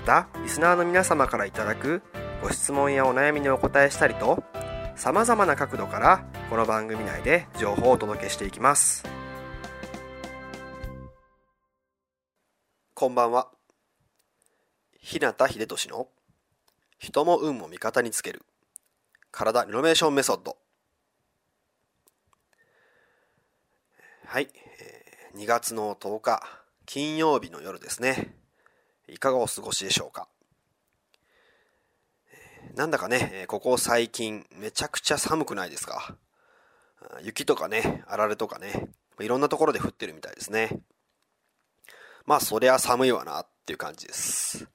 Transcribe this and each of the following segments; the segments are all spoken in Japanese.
またリスナーの皆様からいただくご質問やお悩みにお答えしたりとさまざまな角度からこの番組内で情報をお届けしていきます。こんばんは。日向秀俊の人も運も味方につける体リノベーションメソッド。はい、えー、2月の10日金曜日の夜ですね。いかがお過ごしでしょうか？なんだかねここ最近めちゃくちゃ寒くないですか？雪とかねあられとかねいろんなところで降ってるみたいですね。まあそりゃ寒いわなっていう感じです。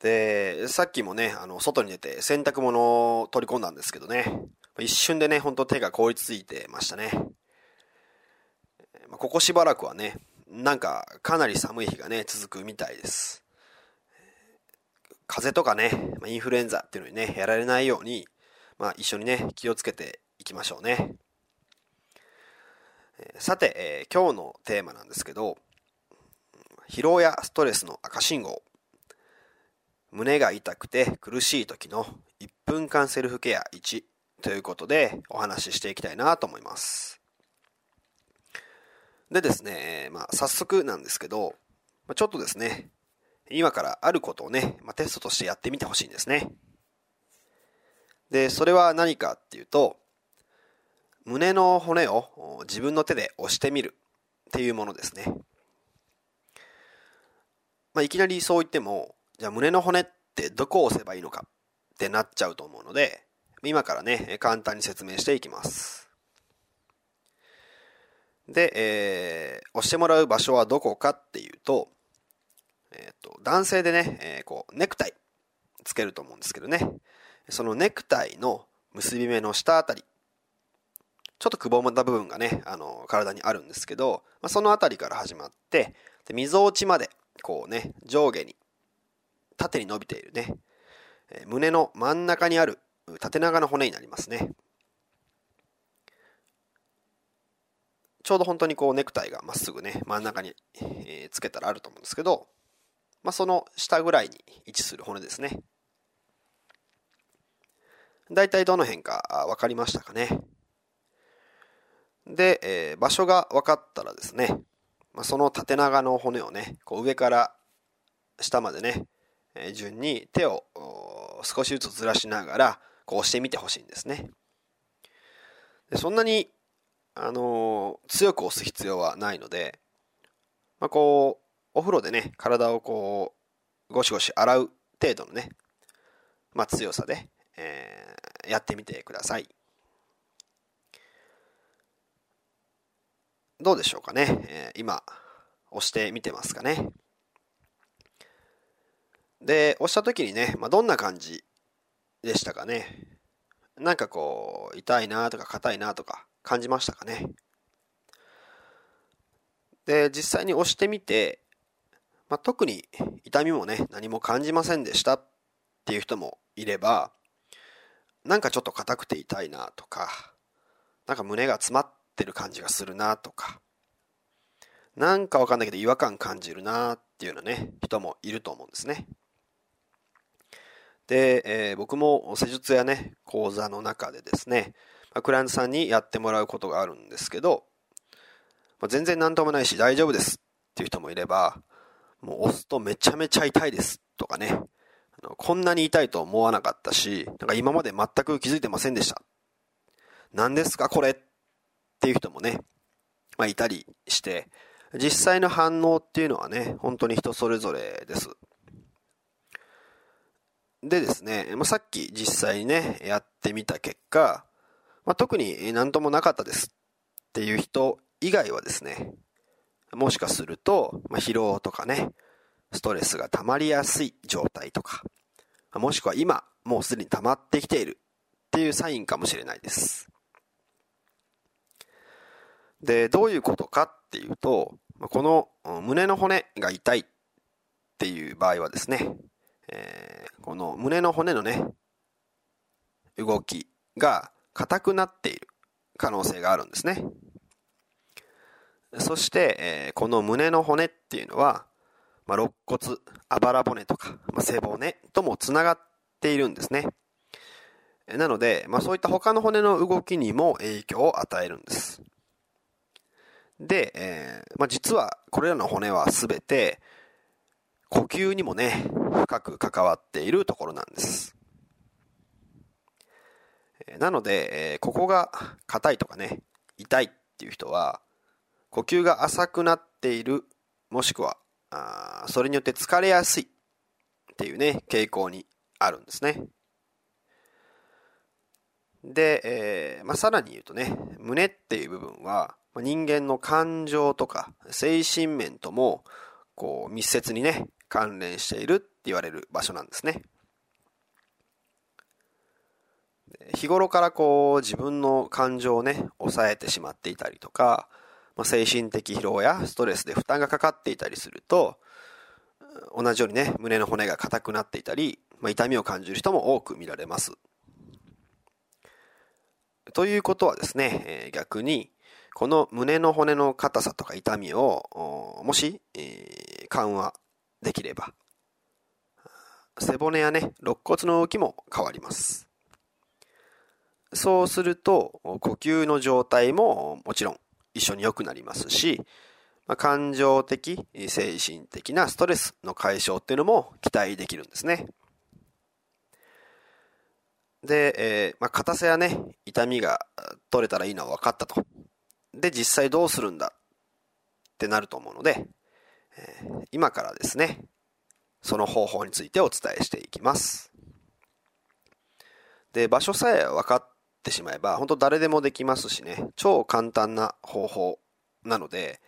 で、さっきもね、あの、外に出て洗濯物を取り込んだんですけどね、一瞬でね、ほんと手が凍りついてましたね。ここしばらくはね、なんかかなり寒い日がね、続くみたいです。風邪とかね、インフルエンザっていうのにね、やられないように、まあ一緒にね、気をつけていきましょうね。さて、えー、今日のテーマなんですけど、疲労やストレスの赤信号。胸が痛くて苦しい時の1分間セルフケア1ということでお話ししていきたいなと思います。でですね、まあ、早速なんですけど、ちょっとですね、今からあることをね、まあ、テストとしてやってみてほしいんですね。で、それは何かっていうと、胸の骨を自分の手で押してみるっていうものですね。まあ、いきなりそう言っても、じゃあ胸の骨ってどこを押せばいいのかってなっちゃうと思うので、今からね、簡単に説明していきます。で、えー、押してもらう場所はどこかっていうと、えっ、と、男性でね、えー、こう、ネクタイつけると思うんですけどね、そのネクタイの結び目の下あたり、ちょっとくぼんだ部分がね、あの、体にあるんですけど、まあ、そのあたりから始まって、で、溝落ちまで、こうね、上下に縦に伸びているね、え胸の真ん中にある縦長の骨になりますね。ちょうど本当にこうネクタイがまっすぐね、真ん中に、えつけたらあると思うんですけど、まあ、その下ぐらいに位置する骨ですね。大体どの辺か分かりましたかね。で、えー、場所が分かったらですね、まあ、その縦長の骨をね、こう上から下までね、順に手を少しずつずらしながらこう押してみてほしいんですね。でそんなに、あのー、強く押す必要はないので、まあ、こうお風呂でね体をこうゴシゴシ洗う程度のね、まあ、強さで、えー、やってみてください。どうでしょうかね、えー、今押してみてますかね。で、押した時にね、まあ、どんな感じでしたかね。なんかこう、痛いなとか硬いなとか感じましたかね。で、実際に押してみて、まあ、特に痛みもね、何も感じませんでしたっていう人もいれば、なんかちょっと硬くて痛いなとか、なんか胸が詰まってる感じがするなとか、なんかわかんないけど違和感感じるなっていうようなね、人もいると思うんですね。で、えー、僕も施術やね、講座の中でですね、ま、クライアントさんにやってもらうことがあるんですけど、まあ、全然何ともないし大丈夫ですっていう人もいれば、もう押すとめちゃめちゃ痛いですとかね、あのこんなに痛いと思わなかったし、なんか今まで全く気づいてませんでした。何ですかこれっていう人もね、まあ、いたりして、実際の反応っていうのはね、本当に人それぞれです。でですね、まあ、さっき実際にね、やってみた結果、まあ、特に何ともなかったですっていう人以外はですね、もしかすると、まあ、疲労とかね、ストレスが溜まりやすい状態とか、もしくは今、もうすでに溜まってきているっていうサインかもしれないです。で、どういうことかっていうと、この胸の骨が痛いっていう場合はですね、えー、この胸の骨のね、動きが硬くなっている可能性があるんですね。そして、えー、この胸の骨っていうのは、まあ、肋骨、あばら骨とか、まあ、背骨ともつながっているんですね。なので、まあ、そういった他の骨の動きにも影響を与えるんです。で、えー、まあ、実はこれらの骨は全て呼吸にもね、深く関わっているところなんです。なので、えー、ここが硬いとかね、痛いっていう人は、呼吸が浅くなっている、もしくはあそれによって疲れやすいっていうね傾向にあるんですね。で、えーまあ、さらに言うとね胸っていう部分は人間の感情とか精神面ともこう密接にね関連しているって言われる場所なんですね。日頃からこう自分の感情をね抑えてしまっていたりとかまあ、精神的疲労やストレスで負担がかかっていたりすると、同じようにね、胸の骨が硬くなっていたり、まあ、痛みを感じる人も多く見られます。ということはですね、えー、逆に、この胸の骨の硬さとか痛みを、もし、えー、緩和できれば、背骨やね、肋骨の動きも変わります。そうすると、呼吸の状態ももちろん一緒に良くなりますし、まあ、感情的、精神的なストレスの解消っていうのも期待できるんですね。で、えー、まあ、硬さやね、痛みが取れたらいいのは分かったと。で、実際どうするんだってなると思うので、えー、今からですね、その方法についてお伝えしていきます。で、場所さえ分かっってしまえば、本当誰でもできますしね、超簡単な方法なので、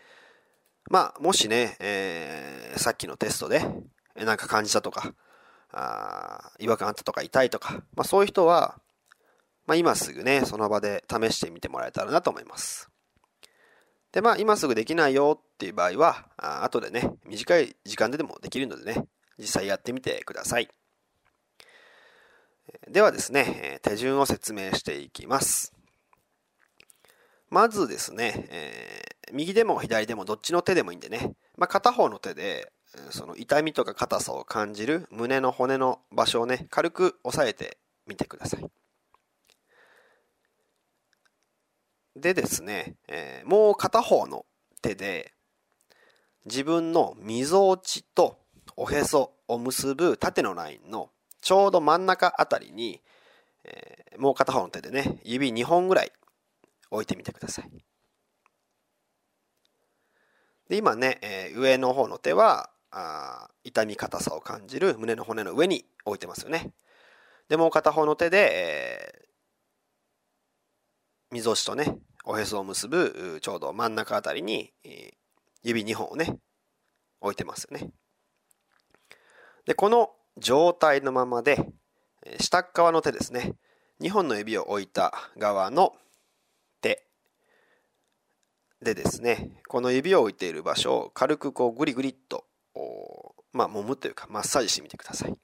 まあ、もしね、えー、さっきのテストで、なんか感じたとか、あ違和感あったとか痛いとか、まあそういう人は、まあ今すぐね、その場で試してみてもらえたらなと思います。で、まあ今すぐできないよっていう場合は、あ後でね、短い時間ででもできるのでね、実際やってみてください。ではですね、手順を説明していきます。まずですね、えー、右でも左でもどっちの手でもいいんでね、まあ、片方の手で、その痛みとか硬さを感じる胸の骨の場所をね、軽く押さえてみてください。でですね、えー、もう片方の手で、自分のみぞおちとおへそを結ぶ縦のラインのちょうど真ん中あたりに、えー、もう片方の手でね、指2本ぐらい置いてみてください。で、今ね、えー、上の方の手は、あ痛み硬さを感じる胸の骨の上に置いてますよね。で、もう片方の手で、えー、溝押しとね、おへそを結ぶちょうど真ん中あたりに、えー、指2本をね、置いてますよね。で、この状態のままで、下側の手ですね。2本の指を置いた側の手でですね、この指を置いている場所を軽くこうグリグリっと、まあ、揉むというかマッサージしてみてください。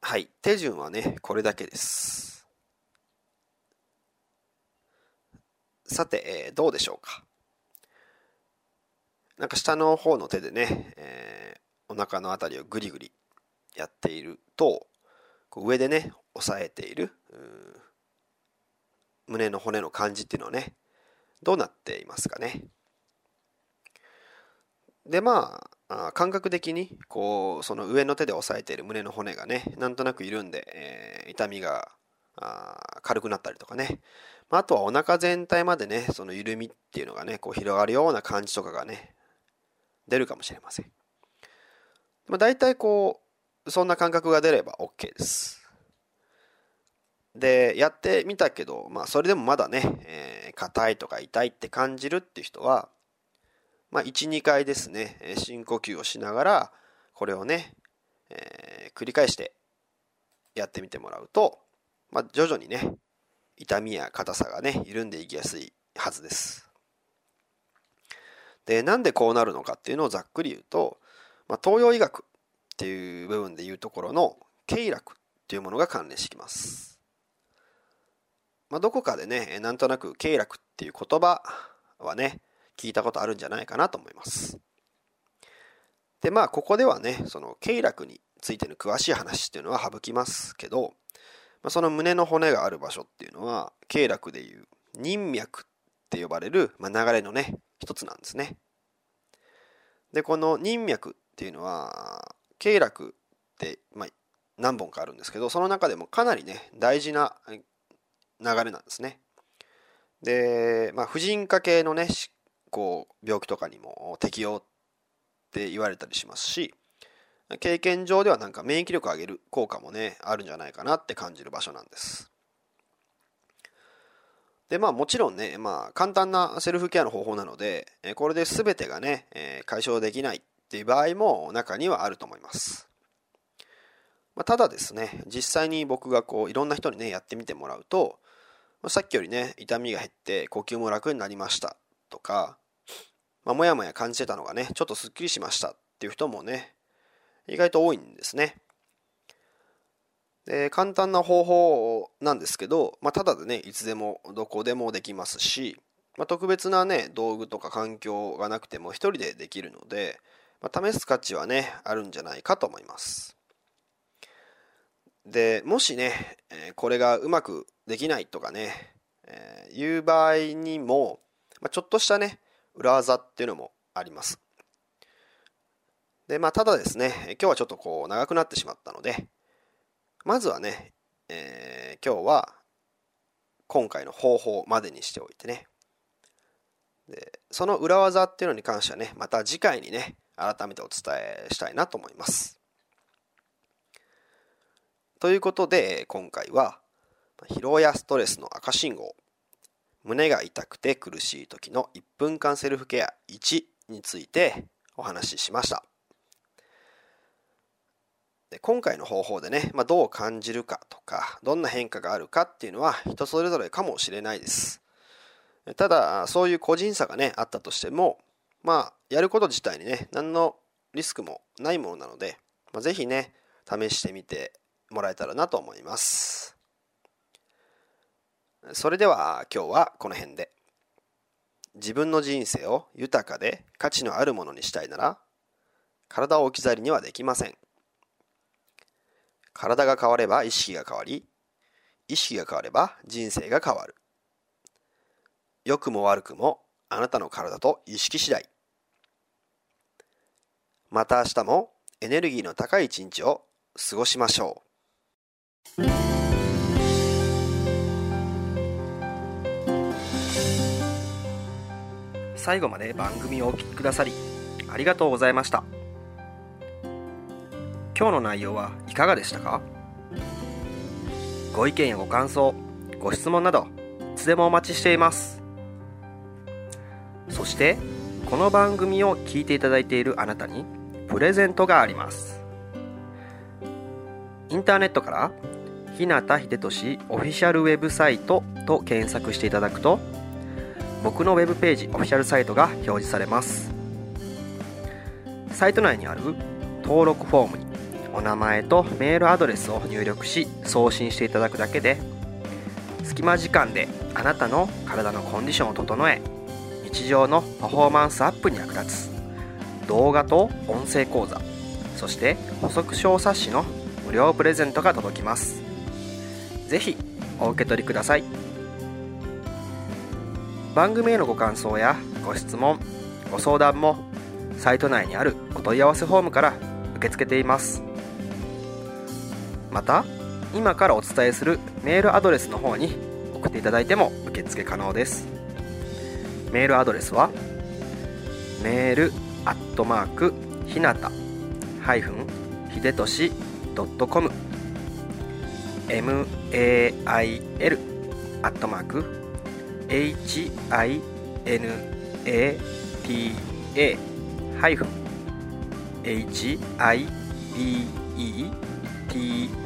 はい。手順はね、これだけです。さて、えー、どうでしょうか。なんか下の方の手でね、えー、お腹のあたりをグリグリやっていると、こう上でね、押さえている胸の骨の感じっていうのはね、どうなっていますかね。でまあ感覚的にこうその上の手で押さえている胸の骨がねなんとなく緩んで、えー、痛みが軽くなったりとかねまああとはお腹全体までねその緩みっていうのがねこう広がるような感じとかがね出るかもしれません、まあ、大体こうそんな感覚が出れば OK ですでやってみたけど、まあ、それでもまだね、えー、硬いとか痛いって感じるっていう人はまあ、1、2回ですね、深呼吸をしながら、これをね、えー、繰り返してやってみてもらうと、まあ、徐々にね、痛みや硬さがね、緩んでいきやすいはずです。で、なんでこうなるのかっていうのをざっくり言うと、まあ、東洋医学っていう部分でいうところの経絡っていうものが関連してきます。まあ、どこかでね、なんとなく経絡っていう言葉はね、聞いたことあるんじゃないかなと思います。でまあここではねその経絡についての詳しい話っていうのは省きますけど、まあ、その胸の骨がある場所っていうのは経絡でいう任脈って呼ばれる、まあ、流れのね一つなんですね。でこの任脈っていうのは経絡って、まあ、何本かあるんですけどその中でもかなりね大事な流れなんですね。で、まあ、婦人科系のねこう病気とかにも適用って言われたりしますし経験上ではなんか免疫力を上げる効果もねあるんじゃないかなって感じる場所なんです。でまあもちろんね、まあ、簡単なセルフケアの方法なのでこれで全てがね解消できないっていう場合も中にはあると思います。まあ、ただですね実際に僕がこういろんな人にねやってみてもらうとさっきよりね痛みが減って呼吸も楽になりましたとかまあ、もやもや感じてたのがね、ちょっとすっきりしましたっていう人もね、意外と多いんですね。で簡単な方法なんですけど、まあ、ただでね、いつでもどこでもできますし、まあ、特別なね、道具とか環境がなくても一人でできるので、まあ、試す価値はね、あるんじゃないかと思います。で、もしね、これがうまくできないとかね、えー、いう場合にも、ま、ちょっとしたね、裏技っていうのもあります。で、まあ、ただですね、今日はちょっとこう長くなってしまったので、まずはね、えー、今日は今回の方法までにしておいてね、でその裏技っていうのに関してはね、また次回にね、改めてお伝えしたいなと思います。ということで、今回は、疲労やストレスの赤信号。胸が痛くて苦しい時の1分間セルフケア1についてお話ししました。で今回の方法でね、まあ、どう感じるかとかどんな変化があるかっていうのは人それぞれかもしれないですただそういう個人差がねあったとしてもまあやること自体にね何のリスクもないものなので、まあ、ぜひね試してみてもらえたらなと思いますそれでは今日はこの辺で。自分の人生を豊かで価値のあるものにしたいなら、体を置き去りにはできません。体が変われば意識が変わり、意識が変われば人生が変わる。良くも悪くもあなたの体と意識次第。また明日もエネルギーの高い一日を過ごしましょう。最後まで番組をお聴きくださりありがとうございました今日の内容はいかがでしたか？ご意見やご感想ご質問などいつでもお待ちしています。そしてこの番組を聞いていただいているあなたにプレゼントがあります。インターネットから日向秀俊オフィシャルウェブサイトと検索していただくと僕のウェブページオフィシャルサイトが表示されます。サイト内にある登録フォームにお名前とメールアドレスを入力し送信していただくだけで隙間時間であなたの体のコンディションを整え日常のパフォーマンスアップに役立つ。動画と音声講座そして補足小冊子の無料プレゼントが届きます。是非お受け取りください。番組へのご感想やご質問ご相談もサイト内にあるお問い合わせフォームから受け付けています。また今からお伝えするメールアドレスの方に送っていただいても受付可能です。メールアドレスはメールアットマークひなたハイフンひでとし .com mail アットマーク hinata ハイフン HIDET